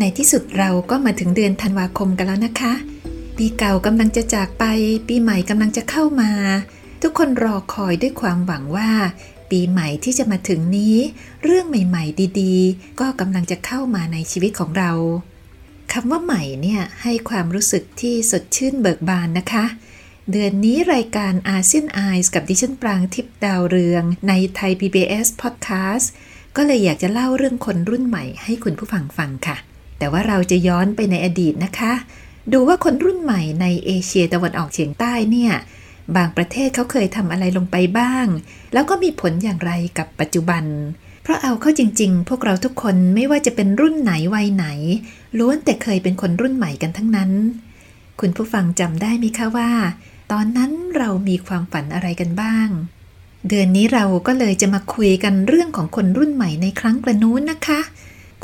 ในที่สุดเราก็มาถึงเดือนธันวาคมกันแล้วนะคะ ปีเก่ากำลังจะจากไป ปีใหม่กำลังจะเข้ามา ทุกคนรอคอยด้วยความหวังว่า ปีใหม่ที่จะมาถึงนี้ เรื่องใหม่ ๆ ดีๆ ก็กำลังจะเข้ามาในชีวิตของเราคำว่าใหม่เนี่ยให้ความรู้สึกที่สดชื่นเบิกบานนะคะ เดือนนี้รายการอาเซียนไอส์กับดิฉันปรางทิพดาวเรือง ในไทย PBS Podcast ก็เลยอยากจะเล่าเรื่องคนรุ่นใหม่ให้คุณผู้ฟังฟังค่ะ แต่ว่าเราจะย้อนไปในอดีตนะคะ ดูว่าคนรุ่นใหม่ในเอเชียตะวันออกเฉียงใต้เนี่ยบางประเทศเขาเคยทำอะไรลงไปบ้าง แล้วก็มีผลอย่างไรกับปัจจุบัน เพราะเอาเข้าจริง ๆ พวกเราทุกคนไม่ว่าจะเป็นรุ่นไหนวัยไหน ล้วนแต่เคยเป็นคนรุ่นใหม่กันทั้งนั้น คุณผู้ฟังจำได้ไหมคะว่า ตอนนั้นเรามีความฝันอะไรกันบ้าง เดือนนี้เราก็เลยจะมาคุยกันเรื่องของคนรุ่นใหม่ในครั้งกระนู้นนะคะ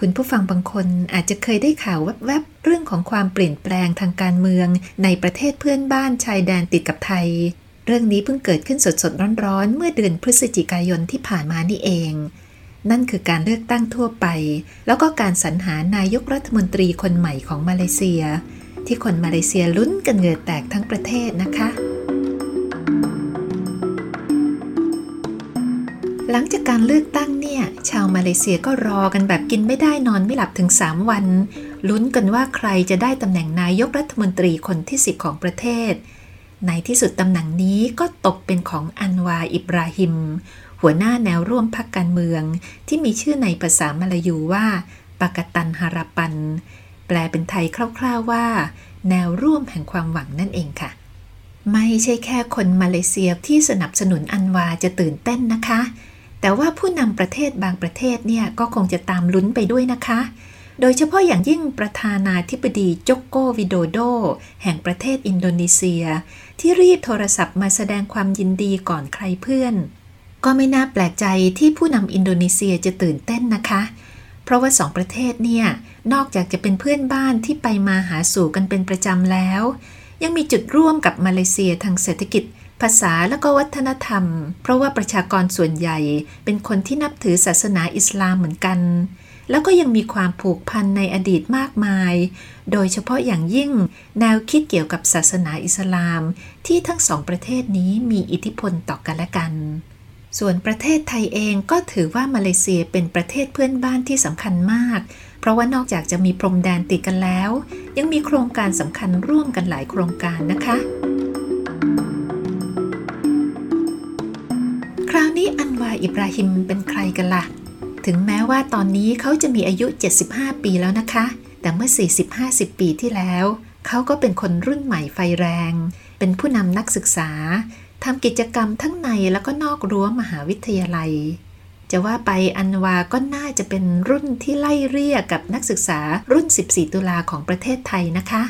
คุณผู้ฟังบางคนอาจจะเคยได้ข่าวแวบๆ เรื่องของความเปลี่ยนแปลงทางการเมือง ในประเทศเพื่อนบ้านชายแดนติดกับไทย เรื่องนี้เพิ่งเกิดขึ้นสดๆ ร้อนๆ เมื่อเดือนพฤศจิกายนที่ผ่านมานี่เอง นั่นคือการเลือกตั้งทั่วไป แล้วก็การสรรหานายกรัฐมนตรีคนใหม่ของมาเลเซีย ที่คนมาเลเซียลุ้นกันเหงื่อแตกทั้งประเทศนะคะ ลังจากการเลือกตั้งเนี่ย ชาวมาเลเซียก็รอกันแบบกินไม่ได้นอนไม่หลับถึง 3 วัน ลุ้นกันว่าใครจะได้ตำแหน่งนายกรัฐมนตรีคนที่ 10 ของประเทศ ในที่สุดตำแหน่งนี้ก็ตกเป็นของอันวาอิบราฮิม หัวหน้าแนวร่วมพรรคการเมือง ที่มีชื่อในภาษามาลายูว่าปากตันฮาราปัน แปลเป็นไทยคร่าวๆว่า แนวร่วมแห่งความหวังนั่นเองค่ะ ไม่ใช่แค่คนมาเลเซียที่สนับสนุนอันวาจะตื่นเต้นนะคะ แต่ว่าผู้นำประเทศบางประเทศเนี่ยก็คงจะตามลุ้นไปด้วยนะคะ โดยเฉพาะอย่างยิ่งประธานาธิบดีโจโกวิโดโด แห่งประเทศอินโดนีเซีย ที่รีบโทรศัพท์มาแสดงความยินดีก่อนใครเพื่อน ก็ไม่น่าแปลกใจที่ผู้นำอินโดนีเซียจะตื่นเต้นนะคะ เพราะว่าสองประเทศเนี่ย นอกจากจะเป็นเพื่อนบ้านที่ไปมาหาสู่กันเป็นประจำแล้ว ยังมีจุดร่วมกับมาเลเซียทางเศรษฐกิจ ภาษาและก็วัฒนธรรม เพราะว่าประชากรส่วนใหญ่เป็นคนที่นับถือศาสนาอิสลามเหมือนกัน แล้วก็ยังมีความผูกพันในอดีตมากมาย โดยเฉพาะอย่างยิ่งแนวคิดเกี่ยวกับศาสนาอิสลาม ที่ทั้งสองประเทศนี้มีอิทธิพลต่อกันและกัน ส่วนประเทศไทยเองก็ถือว่ามาเลเซียเป็นประเทศเพื่อนบ้านที่สำคัญมาก เพราะว่านอกจากจะมีพรมแดนติดกันแล้ว ยังมีโครงการสำคัญร่วมกันหลายโครงการนะคะ อันวาอิบราฮิมเป็นใครกันละ่ะ ถึงแม้ว่าตอนนี้เขาจะมีอายุ 75 ปีแล้วนะคะ แต่เมื่อ 40-50 ปีที่แล้ว เขาก็เป็นคนรุ่นใหม่ไฟแรง เป็นผู้นำนักศึกษาทำกิจกรรมทั้งในแล้วก็นอกรั้วมหาวิทยาลัย จะว่าไปอันวาก็น่าจะเป็นรุ่นที่ไล่เรียกกับนักศึกษารุ่น 14 ตุลาของประเทศไทยนะคะ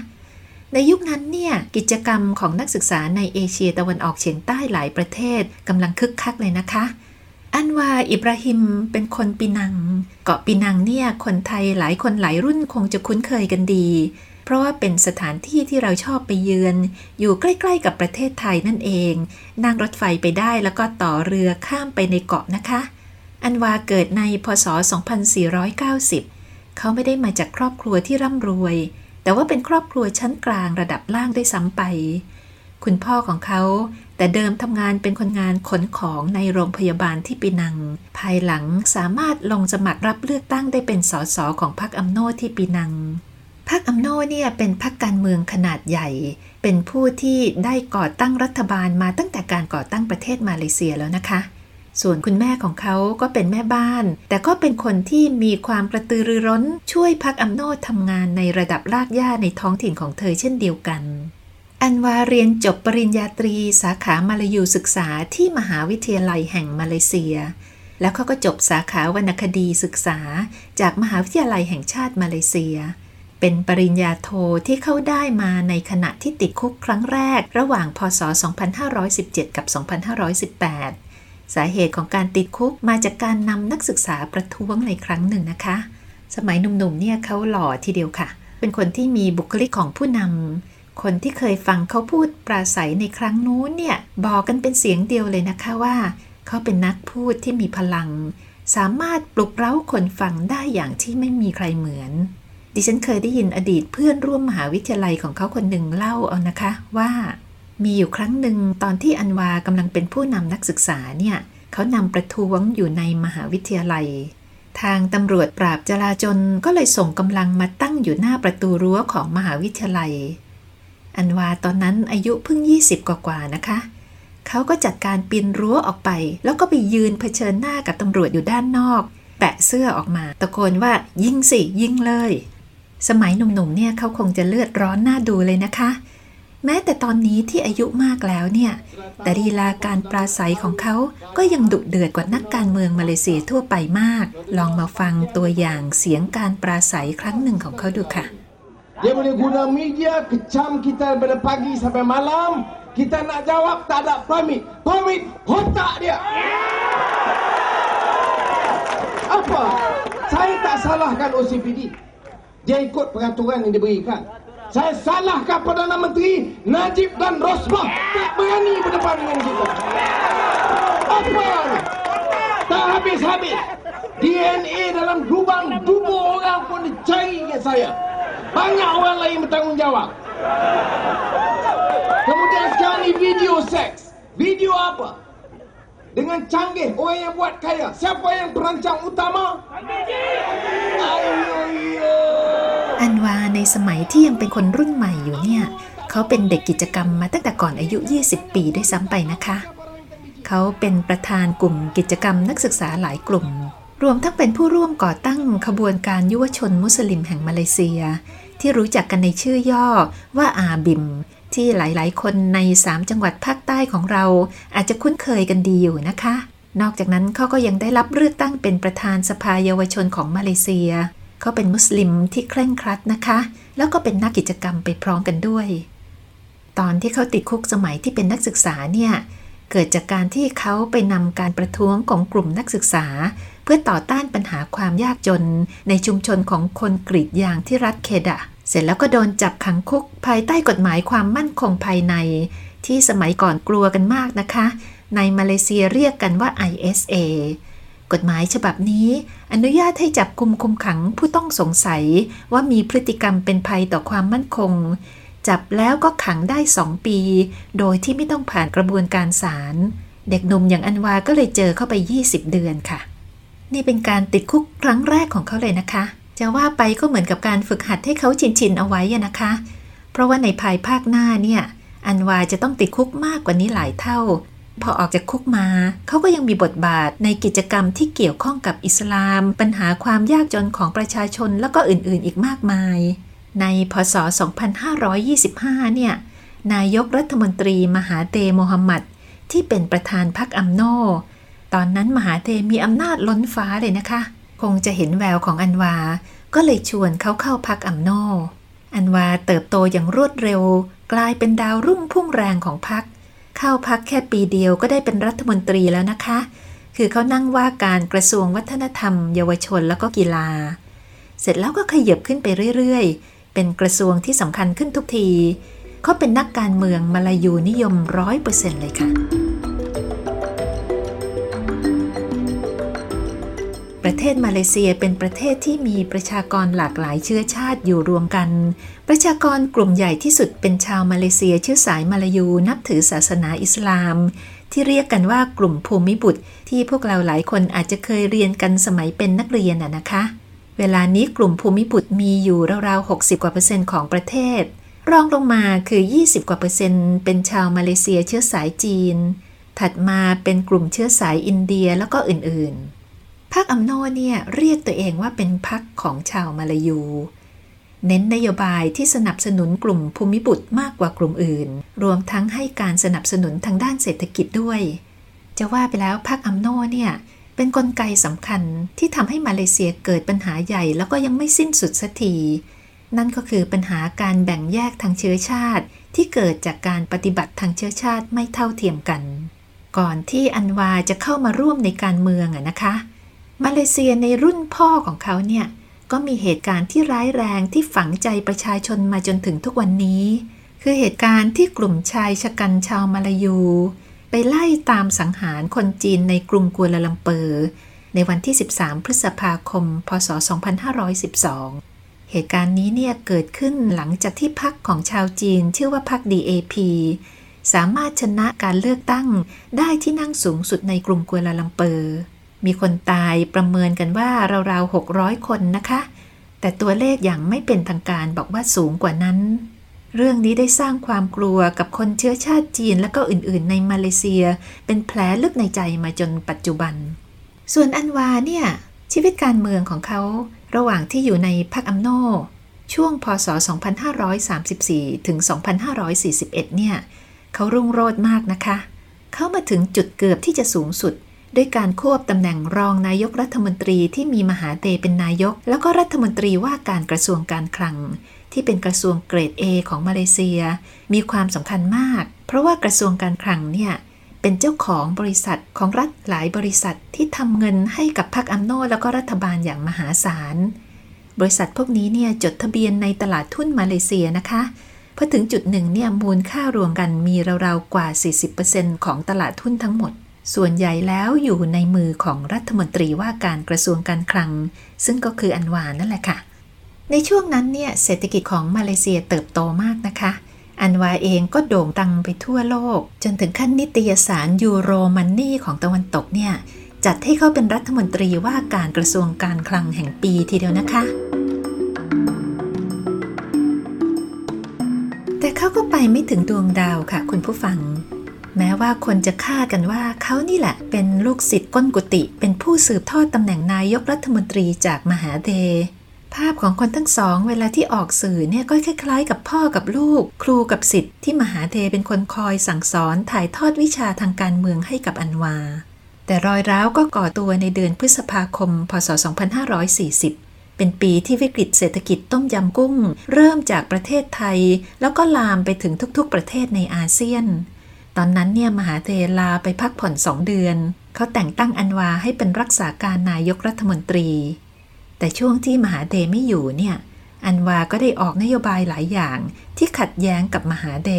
ในยุคนั้นเนี่ยกิจกรรมของนักศึกษาในเอเชียตะวันออกเฉียงใต้หลายประเทศกำลังคึกคักเลยนะคะ อันวาอิบราฮิมเป็นคนปีนัง เกาะปีนังเนี่ยคนไทยหลายคนหลายรุ่นคงจะคุ้นเคยกันดี เพราะว่าเป็นสถานที่ที่เราชอบไปเยือน อยู่ใกล้ๆกับประเทศไทยนั่นเอง นั่งรถไฟไปได้แล้วก็ต่อเรือข้ามไปในเกาะนะคะ อันวาเกิดในพศ 2490 เขาไม่ได้มาจากครอบครัวที่ร่ำรวย แต่ว่าเป็นครอบครัวชั้นกลางระดับล่างได้ซ้ำไป คุณพ่อของเขา แต่เดิมทำงานเป็นคนงานขนของในโรงพยาบาลที่ปีนัง ภายหลังสามารถลงสมัครรับเลือกตั้งได้เป็นสสของพรรคอัมโนที่ปีนังพรรคอัมโนเนี่ยเป็นพรรคการเมืองขนาดใหญ่ เป็นผู้ที่ได้ก่อตั้งรัฐบาลมาตั้งแต่การก่อตั้งประเทศมาเลเซียแล้วนะคะ ส่วนคุณแม่ของเขาก็เป็นแม่บ้าน แต่ก็เป็นคนที่มีความกระตือรือร้น ช่วยพักอัมโนทำงานในระดับรากหญ้าในท้องถิ่นของเธอเช่นเดียวกัน อันวาเรียนจบปริญญาตรี สาขามาลายูศึกษาที่มหาวิทยาลัยแห่งมาเลเซีย แล้วเขาก็จบสาขาวรรณคดีศึกษา จากมหาวิทยาลัยแห่งชาติมาเลเซีย เป็นปริญญาโทที่เข้าได้มาในขณะที่ติดคุกครั้งแรก ระหว่างพศ 2517 กับ 2518 สาเหตุของการติดคุกมาจากการนำนักศึกษาประท้วงในครั้งหนึ่งนะคะ สมัยหนุ่มๆเนี่ยเขาหล่อทีเดียวค่ะ เป็นคนที่มีบุคลิกของผู้นำคนที่เคยฟังเขาพูดปราศัยในครั้งนู้นเนี่ยบอกกันเป็นเสียงเดียวเลยนะคะว่าเขาเป็นนักพูดที่มีพลัง สามารถปลุกเร้าคนฟังได้อย่างที่ไม่มีใครเหมือน ดิฉันเคยได้ยินอดีตเพื่อนร่วมมหาวิทยาลัยของเขาคนหนึ่งเล่าเอานะคะว่า มีอยู่ครั้งหนึ่งตอนที่อันวากำลังเป็นผู้นำนักศึกษาเนี่ยเขานำประท้วงอยู่ในมหาวิทยาลัย ทางตำรวจปราบจลาจลก็เลยส่งกำลังมาตั้งอยู่หน้าประตูรั้วของมหาวิทยาลัย อันวาตอนนั้นอายุเพิ่ง 20 กว่าๆนะคะ เขาก็จัดการปีนรั้วออกไป แล้วก็ไปยืนเผชิญหน้ากับตำรวจอยู่ด้านนอก แปะเสื้อออกมา ตะโกนว่ายิงสิยิงเลย สมัยหนุ่มๆเนี่ยเขาคงจะเลือดร้อนหน่าดูเลยนะคะ แม้แต่ตอนนี้ที่อายุมากแล้วเนี่ย แต่ลีลาการปราศัยของเขาก็ยังดุเดือดกว่านักการเมืองมาเลเซียทั่วไปมาก ลองมาฟังตัวอย่างเสียงการปราศัยครั้งหนึ่งของเขาดูค่ะ Dia boleh guna media kecam kita daripada pagi sampai malam. Kita nak jawab tak ada permit. Permit otak dia. Apa? Saya tak salahkan OCPD. Dia ikut peraturan yang diberikan. Saya salah Perdana Menteri Najib dan Rosbah Tak berani berdepan dengan kita. Apa Tak habis-habis. DNA dalam lubang dubur orang pun dicari ke saya. Banyak orang lain bertanggungjawab. Kemudian sekarang ni video seks. Video apa? Dengan canggih orang yang buat kaya. Siapa yang perancang utama? Ayuh, ayuh ในสมัยที่ยังเป็นคนรุ่นใหม่อยู่เนี่ยเขาเป็นเด็กกิจกรรมมาตั้งแต่ก่อนอายุ 20 ปีด้วยซ้ำไปนะคะ เขาเป็นประธานกลุ่มกิจกรรมนักศึกษาหลายกลุ่ม รวมทั้งเป็นผู้ร่วมก่อตั้งขบวนการยุวชนมุสลิมแห่งมาเลเซีย ที่รู้จักกันในชื่อย่อว่าอาบิม ที่หลายๆ คนใน 3 จังหวัดภาคใต้ของเรา อาจจะคุ้นเคยกันดีอยู่นะคะนอกจากนั้นเขาก็ยังได้รับเลือกตั้งเป็นประธานสภาเยาวชนของมาเลเซีย เขาเป็นมุสลิมที่เคร่งครัดนะคะ แล้วก็เป็นนักกิจกรรมไปพร้อมกันด้วย ตอนที่เขาติดคุกสมัยที่เป็นนักศึกษาเนี่ยเกิดจากการที่เขาไปนำการประท้วงของกลุ่มนักศึกษา เพื่อต่อต้านปัญหาความยากจน ในชุมชนของคนกรีดยางที่รัฐเคดะ เสร็จแล้วก็โดนจับขังคุกภายใต้กฎหมายความมั่นคงภายใน ที่สมัยก่อนกลัวกันมากนะคะ ในมาเลเซียเรียกกันว่า ISA กฎหมายฉบับนี้ อนุญาตให้จับกุมคุมขังผู้ต้องสงสัยว่ามีพฤติกรรมเป็นภัยต่อความมั่นคง จับแล้วก็ขังได้สองปี โดยที่ไม่ต้องผ่านกระบวนการศาลเด็กหนุ่มอย่างอันวาก็เลยเจอเข้าไป 20 เดือนค่ะ นี่เป็นการติดคุกครั้งแรกของเขาเลยนะคะ จะว่าไปก็เหมือนกับการฝึกหัดให้เขาชินชินเอาไว้นะคะ เพราะว่าในภายภาคหน้าเนี่ย อันวาจะต้องติดคุกมากกว่านี้หลายเท่า พอออกจากคุกมา เขาก็ยังมีบทบาทในกิจกรรมที่เกี่ยวข้องกับอิสลาม ปัญหาความยากจนของประชาชนแล้วก็อื่นๆอีกมากมาย ในพศ 2525 เนี่ย นายกรัฐมนตรีมหาเตโมฮัมหมัดที่เป็นประธานพรรคอัมโน ตอนนั้นมหาเตมีอำนาจล้นฟ้าเลยนะคะ คงจะเห็นแววของอันวา ก็เลยชวนเขาเข้าพักอัมโน อันวาเติบโตอย่างรวดเร็ว กลายเป็นดาวรุ่งพุ่งแรงของพรรค เข้าพักแค่ปีเดียวก็ได้เป็นรัฐมนตรีแล้วนะคะ คือเขานั่งว่าการกระทรวงวัฒนธรรม เยาวชนแล้วก็กีฬา เสร็จแล้วก็ขยับขึ้นไปเรื่อยๆ เป็นกระทรวงที่สำคัญขึ้นทุกที เขาเป็นนักการเมืองมาลายูนิยมร้อยเปอร์เซ็นต์เลยค่ะ ประเทศมาเลเซียเป็นประเทศที่มีประชากรหลากหลายเชื้อชาติอยู่รวมกัน ประชากรกลุ่มใหญ่ที่สุดเป็นชาวมาเลเซียเชื้อสายมาลายูนับถือศาสนาอิสลาม ที่เรียกกันว่ากลุ่มภูมิบุตร ที่พวกเราหลายคนอาจจะเคยเรียนกันสมัยเป็นนักเรียนน่ะนะคะ เวลานี้กลุ่มภูมิบุตรมีอยู่ราวๆ 60 กว่าเปอร์เซ็นต์ของประเทศ รองลงมาคือ 20 กว่าเปอร์เซ็นต์เป็นชาวมาเลเซียเชื้อสายจีน ถัดมาเป็นกลุ่มเชื้อสายอินเดียแล้วก็อื่นๆ รรคอัมโนเนี่ยเรียกตัวเองว่าเป็นพรรคของชาวมาลายู เน้นนโยบายที่สนับสนุนกลุ่มภูมิบุตรมากกว่ากลุ่มอื่น รวมทั้งให้การสนับสนุนทางด้านเศรษฐกิจด้วย จะว่าไปแล้วพรรคอัมโนเนี่ยเป็นนกลไกสำคัญที่ทำให้มาเลเซียเกิดปัญหาใหญ่แล้วก็ยังไม่สิ้นสุดสักที นั่นก็คือปัญหาการแบ่งแยกทางเชื้อชาติ ที่เกิดจากการปฏิบัติทางเชื้อชาติไม่เท่าเทียมกัน ก่อนที่อันวาจะเข้ามาร่วมในการเมืองอะนะคะ มาเลเซียในรุ่นพ่อของเขาเนี่ยก็มีเหตุการณ์ที่ร้ายแรงที่ฝังใจประชาชนมาจนถึงทุกวันนี้ คือเหตุการณ์ที่กลุ่มชายชะกันชาวมาลายู ไปไล่ตามสังหารคนจีนในกรุงกัวลาลัมเปอร์ ในวันที่ 13 พฤษภาคม พศ 2512 เหตุการณ์นี้เนี่ยเกิดขึ้นหลังจากที่พรรคของชาวจีนชื่อว่าพรรค DAP สามารถชนะการเลือกตั้งได้ที่นั่งสูงสุดในกรุงกัวลาลัมเปอร์ มีคนตายประเมินกันว่าราวๆ600 คนนะคะ แต่ตัวเลขอย่างไม่เป็นทางการบอกว่าสูงกว่านั้น เรื่องนี้ได้สร้างความกลัวกับคนเชื้อชาติจีนและก็อื่นๆ ในมาเลเซีย เป็นแผลลึกในใจมาจนปัจจุบัน ส่วนอันวาเนี่ย ชีวิตการเมืองของเขาระหว่างที่อยู่ในพรรคอัมโนช่วงพศ 2534 ถึง 2541 เนี่ย เขารุ่งโรจน์มากนะคะ เขามาถึงจุดเกือบที่จะสูงสุด ด้วยการควบตำแหน่งรองนายกรัฐมนตรีที่มีมหาเตเป็นนายก แล้วก็รัฐมนตรีว่าการกระทรวงการคลัง ที่เป็นกระทรวงเกรด A ของมาเลเซีย มีความสำคัญมาก เพราะว่ากระทรวงการคลังเนี่ยเป็นเจ้าของบริษัทของรัฐหลายบริษัทที่ทำเงินให้กับพรรคอัมโนแล้วก็รัฐบาลอย่างมหาศาลบริษัทพวกนี้เนี่ยจดทะเบียนในตลาดทุนมาเลเซียนะคะพอถึงจุดหนึ่งเนี่ยมูลค่ารวมกันมีราวๆกว่า 40%ของตลาดทุนทั้งหมด ส่วนใหญ่แล้วอยู่ในมือของรัฐมนตรีว่าการกระทรวงการคลัง ซึ่งก็คืออันวานั่นแหละค่ะ ในช่วงนั้นเนี่ยเศรษฐกิจของมาเลเซียเติบโตมากนะคะ อันวาเองก็โด่งดังไปทั่วโลก จนถึงขั้นนิตยสารยูโรมันนี่ของตะวันตกเนี่ยจัดให้เขาเป็นรัฐมนตรีว่าการกระทรวงการคลังแห่งปีทีเดียวนะคะ แต่เขาก็ไปไม่ถึงดวงดาวค่ะ คุณผู้ฟัง แม้ว่าคนจะคาดกันว่าเขานี่แหละเป็นลูกศิษย์ก้นกุฏิเป็นผู้สืบทอดตำแหน่งนายกรัฐมนตรีจากมหาเดภาพของคนทั้งสองเวลาที่ออกสื่อเนี่ยก็คล้ายๆ กับพ่อกับลูก ครูกับศิษย์ที่มหาเดเป็นคนคอยสั่งสอนถ่ายทอดวิชาทางการเมืองให้กับอันวา แต่รอยร้าวก็ก่อตัวในเดือนพฤษภาคม พศ 2540 เป็นปีที่วิกฤตเศรษฐกิจต้มยำกุ้ง เริ่มจากประเทศไทย แล้วก็ลามไปถึงทุกๆประเทศในอาเซียน ตอนนั้นเนี่ยมหาเทลาไปพักผ่อนสองเดือน เขาแต่งตั้งอันวาให้เป็นรักษาการนายกรัฐมนตรี แต่ช่วงที่มหาเทไม่อยู่เนี่ย อันวาก็ได้ออกนโยบายหลายอย่างที่ขัดแย้งกับมหาเด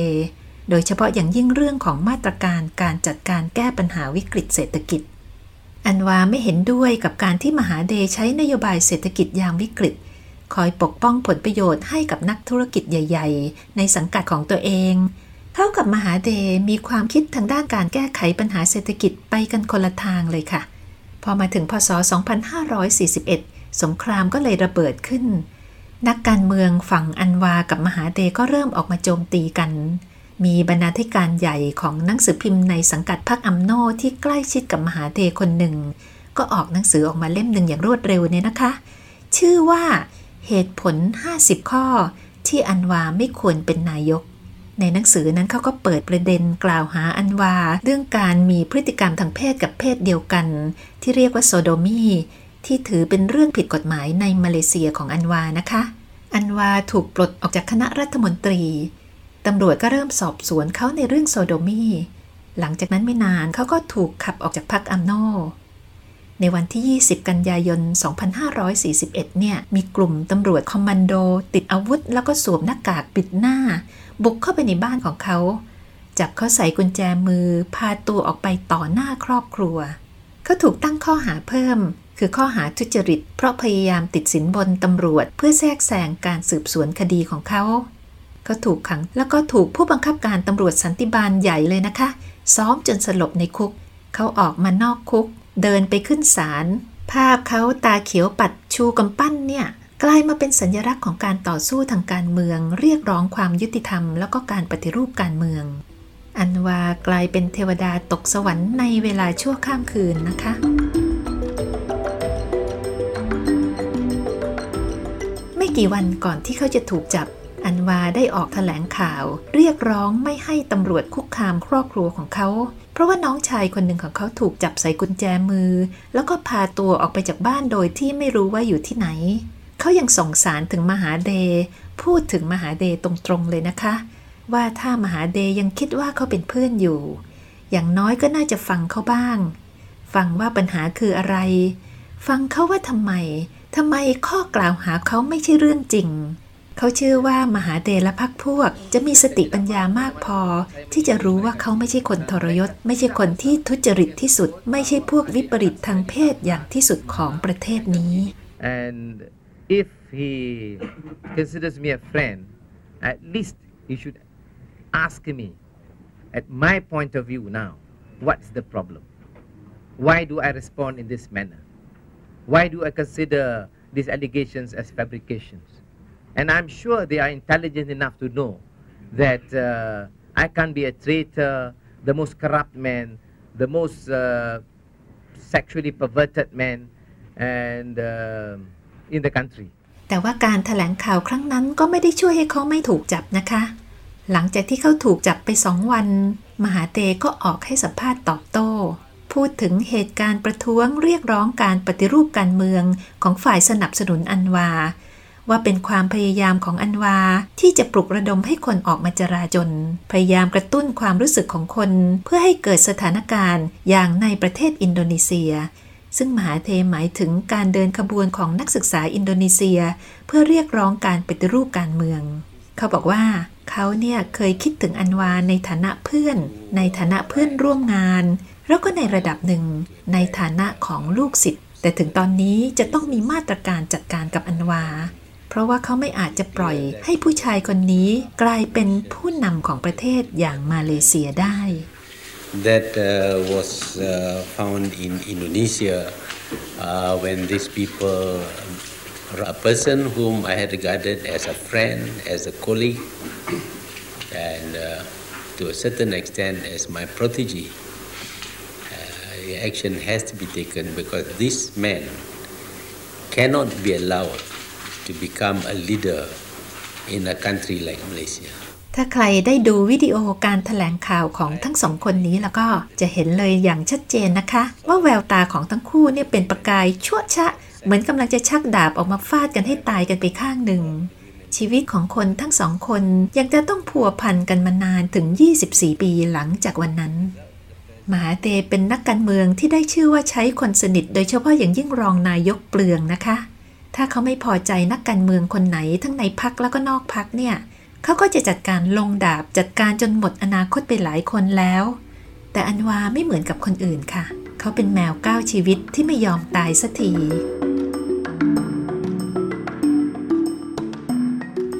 โดยเฉพาะอย่างยิ่งเรื่องของมาตรการการจัดการแก้ปัญหาวิกฤตเศรษฐกิจ อันวาไม่เห็นด้วยกับการที่มหาเดใช้นโยบายเศรษฐกิจยามวิกฤต คอยปกป้องผลประโยชน์ให้กับนักธุรกิจใหญ่ ๆ ในสังกัดของตัวเอง เท่ากับมหาเดมีความคิดทางด้านการแก้ไขปัญหาเศรษฐกิจไปกันคนละทางเลยค่ะ พอมาถึงพศ 2541 สงครามก็เลยระเบิดขึ้น นักการเมืองฝั่งอันวากับมหาเดก็เริ่มออกมาโจมตีกัน มีบรรณาธิการใหญ่ของหนังสือพิมพ์ในสังกัดพรรคอัมโนที่ใกล้ชิดกับมหาเดคนหนึ่ง ก็ออกหนังสือออกมาเล่มหนึ่งอย่างรวดเร็วเนี่ยนะคะ ชื่อว่าเหตุผล 50 ข้อที่อันวาไม่ควรเป็นนายก ในหนังสือนั้นเขาก็เปิดประเด็นกล่าวหาอันวา เรื่องการมีพฤติกรรมทางเพศกับเพศเดียวกัน ที่เรียกว่าโซโดมีที่ถือเป็นเรื่องผิดกฎหมายในมาเลเซียของอันวานะคะ อันวาถูกปลดออกจากคณะรัฐมนตรีตำรวจก็เริ่มสอบสวนเขาในเรื่องโซโดมีหลังจากนั้นไม่นานเขาก็ถูกขับออกจากพรรคอัมโน ในวันที่ 20 กันยายน 2541 เนี่ย มีกลุ่มตำรวจคอมมานโด ติดอาวุธแล้วก็สวมหน้ากากปิดหน้า บุกเข้าไปในบ้านของเขา จับเขาใส่กุญแจมือ พาตัวออกไปต่อหน้าครอบครัว เขาถูกตั้งข้อหาเพิ่ม คือข้อหาทุจริต เพราะพยายามติดสินบนตำรวจ เพื่อแทรกแซงการสืบสวนคดีของเขา เขาถูกขังแล้วก็ถูกผู้บังคับการตำรวจสันติบาลใหญ่เลยนะคะ ซ้อมจนสลบในคุก เขาออกมานอกคุก เดินไปขึ้นศาลภาพเขาตาเขียวปัดชูกำปั้นเนี่ย กลายมาเป็นสัญลักษณ์ของการต่อสู้ทางการเมือง เรียกร้องความยุติธรรม แล้วก็การปฏิรูปการเมือง อันวากลายเป็นเทวดาตกสวรรค์ในเวลาชั่วข้ามคืนนะคะไม่กี่วันก่อนที่เขาจะถูกจับ วาได้ออกแถลงข่าว เรียกร้องไม่ให้ตำรวจคุกคามครอบครัวของเขา เพราะว่าน้องชายคนหนึ่งของเขาถูกจับใส่กุญแจมือ แล้วก็พาตัวออกไปจากบ้านโดยที่ไม่รู้ว่าอยู่ที่ไหนเเขายังส่งสารถึงมหาเด พูดถึงมหาเดตรงๆเลยนะคะ ว่าถ้ามหาเดยังคิดว่าเขาเป็นเพื่อนอยู่ อย่างน้อยก็น่าจะฟังเขาบ้าง ฟังว่าปัญหาคืออะไร ฟังเขาว่าทำไมทำไมข้อกล่าวหาเขาไม่ใช่เรื่องจริง เขาเชื่อว่ามหาเดและพักพวก จะมีสติปัญญามากพอ ที่จะรู้ว่าเขาไม่ใช่คนทรยศ ไม่ใช่คนที่ทุจริตที่สุด ไม่ใช่พวกวิปริตทางเพศอย่างที่สุดของประเทศนี้ And if he considers me a friend, at least he should ask me, at my point of view now, what's the problem? Why do I respond in this manner? Why do I consider these allegations as fabrications? And I'm sure they are intelligent enough to know that uh, I can't be a traitor, the most corrupt man, the most uh, sexually perverted man, and uh, in the country. แต่ว่าการถแถลงข่าวครั้งนั้นก็ไม่ได้ช่วยให้เขาไม่ถูกจับนะคะ หลังจากที่เขาถูกจับไปสองวัน มหาเตก็ออกให้สัมภาษณ์ตอบโต้ พูดถึงเหตุการณ์ประท้วงเรียกร้องการปฏิรูปการเมืองของฝ่ายสนับสนุนอันวา ว่าเป็นความพยายามของอันวาที่จะปลุกระดมให้คนออกมาจราจน พยายามกระตุ้นความรู้สึกของคน เพื่อให้เกิดสถานการณ์อย่างในประเทศอินโดนีเซีย ซึ่งมหาเทหมายถึงการเดินขบวนของนักศึกษาอินโดนีเซีย เพื่อเรียกร้องการปฏิรูปการเมือง เขาบอกว่าเขาเนี่ยเคยคิดถึงอันวาในฐานะเพื่อน ในฐานะเพื่อนร่วมงาน แล้วก็ในระดับหนึ่ง ในฐานะของลูกศิษย์แต่ถึงตอนนี้จะต้องมีมาตรการจัดการกับอันวา ราะว่าเขาไม่อาจจะปล่อยให้ผู้ชายคนนี้กลายเป็นผู้นำของประเทศอย่างมาเลเซียได้ that uh, was uh, found in Indonesia uh, when these people, a person whom I had regarded as a friend, as a colleague, and uh, to a certain extent as my protege, uh, action has to be taken because this man cannot be allowed to become a leader in a country like Malaysia. ถ้าใครได้ดูวิดีโอการถแถลงข่าวของทั้งสองคนนี้แล้วก็จะเห็นเลยอย่างชัดเจนนะคะ ว่าแววตาของทั้งคู่เนี่ยเป็นประกายชั่วชะ เหมือนกำลังจะชักดาบออกมาฟาดกันให้ตายกันไปข้างหนึ่ง ชีวิตของคนทั้งสองคนยังจะต้องพัวพันกันมานานถึง 24 ปีหลังจากวันนั้นมหาเตเป็นนักการเมืองที่ได้ชื่อว่าใช้คนสนิท โดยเฉพาะอย่างยิ่งรองนายกเปลืองนะคะ ถ้าเขาไม่พอใจนักการเมืองคนไหนทั้งในพักแล้วก็นอกพักเนี่ยเขาก็จะจัดการลงดาบจัดการจนหมดอนาคตไปหลายคนแล้ว แต่อันวาไม่เหมือนกับคนอื่นค่ะ เขาเป็นแมวก้าวชีวิตที่ไม่ยอมตายสักที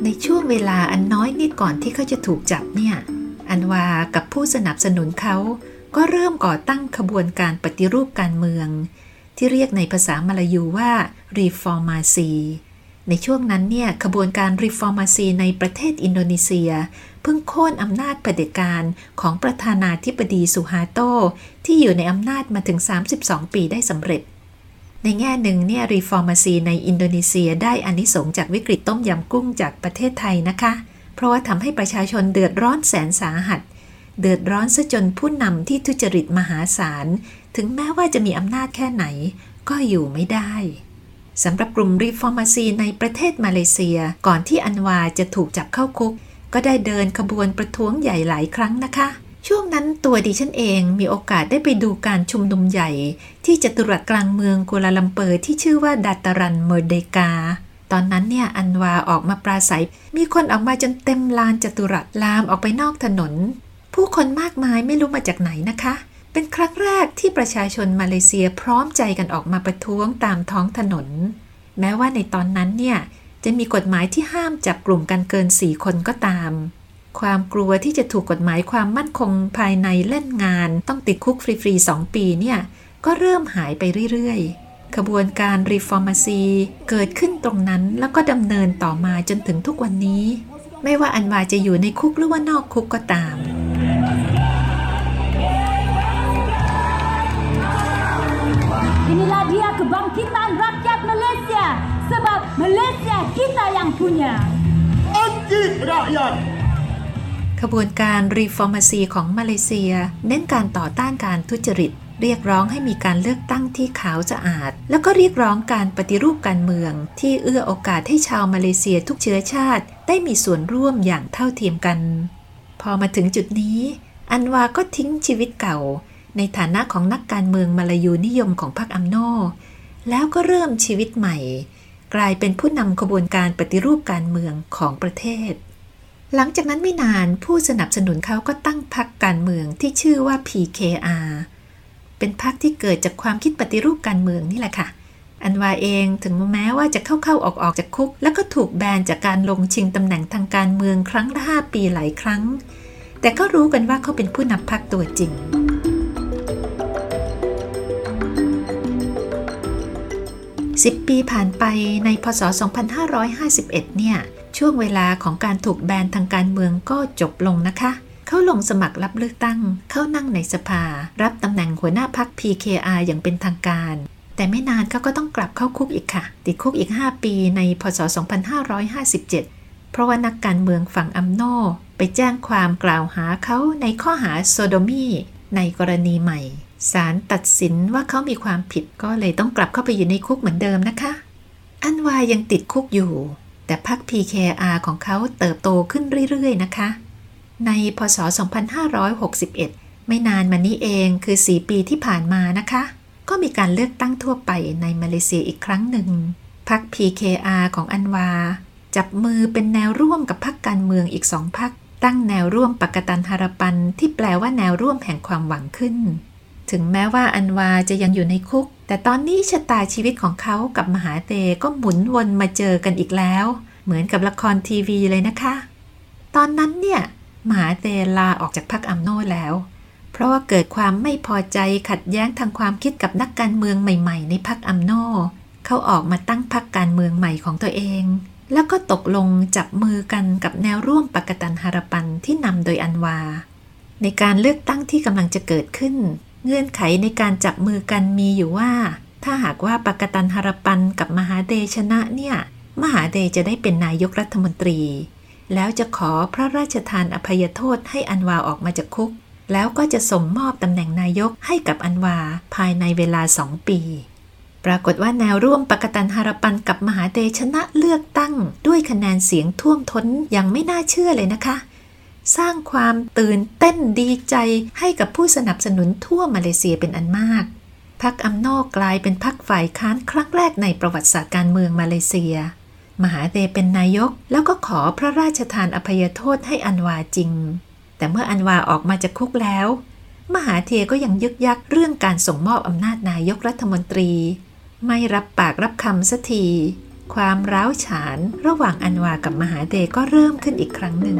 ในช่วงเวลาอันน้อยนิดก่อนที่เขาจะถูกจับเนี่ย อันวาร์กับผู้สนับสนุนเขาก็เริ่มก่อตั้งขบวนการปฏิรูปการเมือง ที่เรียกในภาษามลายูว่า reformasi ในช่วงนั้นเนี่ยขบวนการรีฟอร์มาซีในประเทศอินโดนีเซีย เพิ่งโค่นอำนาจเผด็จการของประธานาธิบดีสุฮาโต ที่อยู่ในอำนาจมาถึง 32 ปีได้สำเร็จ ในแง่หนึ่งเนี่ยรีฟอร์มาซีในอินโดนีเซียได้อานิสงส์จากวิกฤตต้มยำกุ้งจากประเทศไทยนะคะ เพราะว่าทำให้ประชาชนเดือดร้อนแสนสาหัส เดือดร้อนซะจนผู้นำที่ทุจริตมหาศาลถึงแม้ว่าจะมีอำนาจแค่ไหน ก็อยู่ไม่ได้ สำหรับกลุ่มรีฟอร์มาซีในประเทศมาเลเซีย ก่อนที่อันวาร์จะถูกจับเข้าคุก ก็ได้เดินขบวนประท้วงใหญ่หลายครั้งนะคะ ช่วงนั้นตัวดิฉันเองมีโอกาสได้ไปดูการชุมนุมใหญ่ ที่จัตุรัสกลางเมืองกัวลาลัมเปอร์ที่ชื่อว่าดาตารันเมอร์เดกาตอนนั้นเนี่ยอันวาออกมาปราศัย มีคนออกมาจนเต็มลานจตุรัสลามออกไปนอกถนน ผู้คนมากมายไม่รู้มาจากไหนนะคะ เป็นครั้งแรกที่ประชาชนมาเลเซียพร้อมใจกันออกมาประท้วงตามท้องถนน แม้ว่าในตอนนั้นเนี่ยจะมีกฎหมายที่ห้ามจับกลุ่มกันเกินสี่คนก็ตาม ความกลัวที่จะถูกกฎหมายความมั่นคงภายในเล่นงาน ต้องติดคุกฟรีๆสองปีเนี่ยก็เริ่มหายไปเรื่อยๆ ขบวนการรีฟอร์มาซีเกิดขึ้นตรงนั้นแล้วก็ดำเนินต่อมาจนถึงทุกวันนี้ ไม่ว่าอันวาร์จะอยู่ในคุกหรือว่านอกคุกก็ตาม kebangkitan rakyat Malaysia sebab Malaysia kita yang punya. Anti rakyat ขบวนการรีฟอร์มาซีของมาเลเซีย เน้นการต่อต้านการทุจริต เรียกร้องให้มีการเลือกตั้งที่ขาวสะอาด แล้วก็เรียกร้องการปฏิรูปการเมือง ที่เอื้อโอกาสให้ชาวมาเลเซียทุกเชื้อชาติ ได้มีส่วนร่วมอย่างเท่าเทียมกัน พอมาถึงจุดนี้ อันวาก็ทิ้งชีวิตเก่า ในฐานะของนักการเมืองมาลายูนิยมของพรรคอัมโน แล้วก็เริ่มชีวิตใหม่ กลายเป็นผู้นำขบวนการปฏิรูปการเมืองของประเทศ หลังจากนั้นไม่นานผู้สนับสนุนเขาก็ตั้งพรรคการเมืองที่ชื่อว่า PKR เป็นพรรคที่เกิดจากความคิดปฏิรูปการเมืองนี่แหละค่ะ อันวาเองถึงแม้ว่าจะเข้าๆออกๆจากคุก แล้วก็ถูกแบนจากการลงชิงตำแหน่งทางการเมืองครั้งละห้าปีหลายครั้ง แต่ก็รู้กันว่าเขาเป็นผู้นำพรรคตัวจริง สิบปีผ่านไปในพศ 2551 เนี่ย ช่วงเวลาของการถูกแบนทางการเมืองก็จบลงนะคะ เขาลงสมัครรับเลือกตั้ง เข้านั่งในสภา รับตำแหน่งหัวหน้าพัก PKR อย่างเป็นทางการ แต่ไม่นานเขาก็ต้องกลับเข้าคุกอีกค่ะ ติดคุกอีก 5 ปีในพศ 2557 เพราะว่านักการเมืองฝั่งอัมโนไปแจ้งความกล่าวหาเขาในข้อหาโซโดมีในกรณีใหม่ ศาลตัดสินว่าเขามีความผิดก็เลยต้องกลับเข้าไปอยู่ในคุกเหมือนเดิมนะคะ อันวายังติดคุกอยู่ แต่พรรค PKR ของเขาเติบโตขึ้นเรื่อยๆนะคะ ในพศ 2561 ไม่นานมานี้เองคือ 4 ปีที่ผ่านมานะคะ ก็มีการเลือกตั้งทั่วไปในมาเลเซียอีกครั้งหนึ่งพรรค PKR ของอันวา จับมือเป็นแนวร่วมกับพรรคการเมืองอีกสองพรรคตั้งแนวร่วมปกตันฮารปันที่แปลว่าแนวร่วมแห่งความหวังขึ้น ถึงแม้ว่าอันวาจะยังอยู่ในคุก แต่ตอนนี้ชะตาชีวิตของเขากับมหาเตก็หมุนวนมาเจอกันอีกแล้ว เหมือนกับละครทีวีเลยนะคะ ตอนนั้นเนี่ยมหาเตลาออกจากพรรคอัมโนแล้ว เพราะว่าเกิดความไม่พอใจขัดแย้งทางความคิดกับนักการเมืองใหม่ ๆ ในพรรคอัมโนเขาออกมาตั้งพรรคการเมืองใหม่ของตัวเอง แล้วก็ตกลงจับมือกันกับแนวร่วมปกตันฮารปันที่นำโดยอันวา ในการเลือกตั้งที่กำลังจะเกิดขึ้น เงื่อนไขในการจับมือกันมีอยู่ว่า ถ้าหากว่าปกตันฮารปันกับมหาเดชนะเนี่ย มหาเดจะได้เป็นนายกรัฐมนตรี แล้วจะขอพระราชทานอภัยโทษให้อันวาออกมาจากคุก แล้วก็จะส่งมอบตำแหน่งนายกให้กับอันวาภายในเวลาสองปี ปรากฏว่าแนวร่วมปกตันฮารปันกับมหาเดชนะเลือกตั้ง ด้วยคะแนนเสียงท่วมท้นอย่างไม่น่าเชื่อเลยนะคะ สร้างความตื่นเต้นดีใจให้กับผู้สนับสนุนทั่วมาเลเซียเป็นอันมากพรรคอัมโนกลายเป็นพรรคฝ่ายค้านครั้งแรกในประวัติศาสตร์การเมืองมาเลเซีย มหาเดเป็นนายกแล้วก็ขอพระราชทานอภัยโทษให้อันวาจริง แต่เมื่ออันวาออกมาจากคุกแล้ว มหาเทก็ยังยึกยักเรื่องการส่งมอบอำนาจนายกรัฐมนตรี ไม่รับปากรับคำสักที ความร้าวฉานระหว่างอันวากับมหาเดก็เริ่มขึ้นอีกครั้งหนึ่ง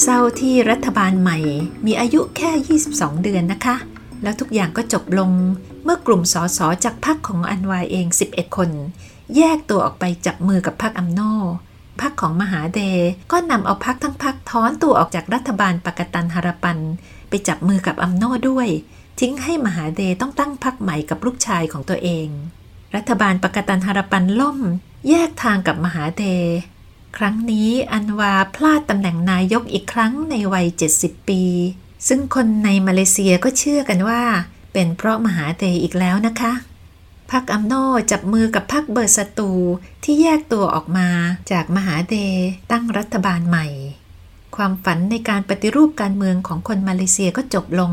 เศร้าที่รัฐบาลใหม่ มีอายุแค่ 22 เดือนนะคะ แล้วทุกอย่างก็จบลงเมื่อกลุ่มสสจากพรรคของอันวายเอง 11 คน แยกตัวออกไปจับมือกับพรรคอัมโนพรรคของมหาเดก็นำเอาพรรคทั้งพรรคถอนตัวออกจากรัฐบาลปากตันฮารปัน ไปจับมือกับอัมโนด้วย ทิ้งให้มหาเดต้องตั้งพรรคใหม่กับลูกชายของตัวเอง รัฐบาลปากตันฮารปันล่ม แยกทางกับมหาเด ครั้งนี้อันวาพลาดตำแหน่งนายกอีกครั้งในวัย 70 ปี ซึ่งคนในมาเลเซียก็เชื่อกันว่า เป็นเพราะมหาเดอีกแล้วนะคะพรรคอัมโนจับมือกับพรรคเบอร์สตูที่แยกตัวออกมาจากมหาเดตั้งรัฐบาลใหม่ ความฝันในการปฏิรูปการเมืองของคนมาเลเซียก็จบลง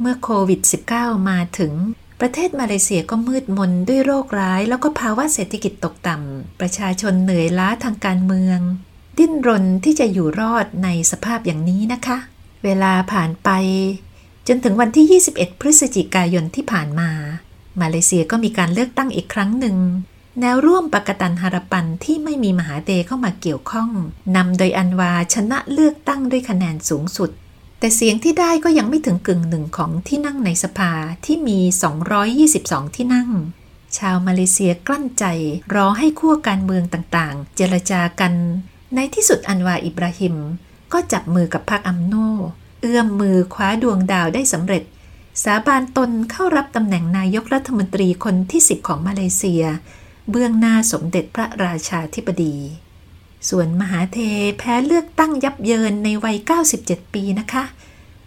เมื่อโควิด -19 มาถึง ประเทศมาเลเซียก็มืดมนด้วยโรคร้าย แล้วก็ภาวะเศรษฐกิจตกต่ำ ประชาชนเหนื่อยล้าทางการเมือง ดิ้นรนที่จะอยู่รอดในสภาพอย่างนี้นะคะ เวลาผ่านไป จนถึงวันที่ 21 พฤศจิกายนที่ผ่านมา มาเลเซียก็มีการเลือกตั้งอีกครั้งหนึ่ง แนวร่วมปกตันฮารปันที่ไม่มีมหาเดเข้ามาเกี่ยวข้องนำโดยอันวาชนะเลือกตั้งด้วยคะแนนสูงสุด แต่เสียงที่ได้ก็ยังไม่ถึงกึ่งหนึ่งของที่นั่งในสภาที่มี 222 ที่นั่ง ชาวมาเลเซียกลั้นใจ รอให้ขั้วการเมืองต่างๆ เจรจากัน ในที่สุดอันวาอิบราฮิม ก็จับมือกับพรรคอัมโน เอื้อมมือคว้าดวงดาวได้สำเร็จ สาบานตนเข้ารับตำแหน่งนายกรัฐมนตรีคนที่ 10 ของมาเลเซีย เบื้องหน้าสมเด็จพระราชาธิบดี ส่วนมหาเทแพ้เลือกตั้งยับเยินในวัย 97 ปีนะคะ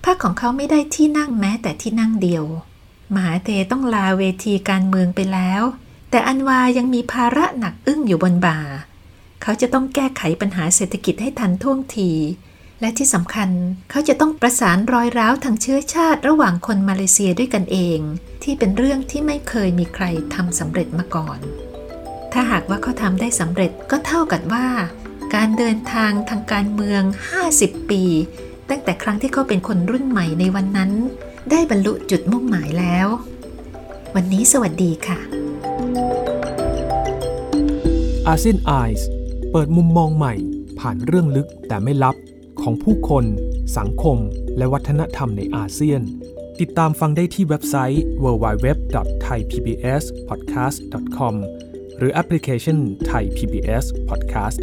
พรรคของเขาไม่ได้ที่นั่งแม้แต่ที่นั่งเดียว มหาเทต้องลาเวทีการเมืองไปแล้ว แต่อันวายังมีภาระหนักอึ้งอยู่บนบ่า เขาจะต้องแก้ไขปัญหาเศรษฐกิจให้ทันท่วงที และที่สำคัญเขาจะต้องประสานรอยร้าวทางเชื้อชาติระหว่างคนมาเลเซียด้วยกันเอง ที่เป็นเรื่องที่ไม่เคยมีใครทำสำเร็จมาก่อน ถ้าหากว่าเขาทำได้สำเร็จก็เท่ากับว่า การเดินทางทางการเมือง 50 ปี ตั้งแต่ครั้งที่เขาเป็นคนรุ่นใหม่ในวันนั้น ได้บรรลุจุดมุ่งหมายแล้ว วันนี้สวัสดีค่ะอาเซียนไอส์เปิดมุมมองใหม่ ผ่านเรื่องลึกแต่ไม่ลับของผู้คน สังคม และวัฒนธรรมในอาเซียน ติดตามฟังได้ที่เว็บไซต์ www.thaipbspodcast.com หรือแอปพลิเคชัน Thai PBS Podcast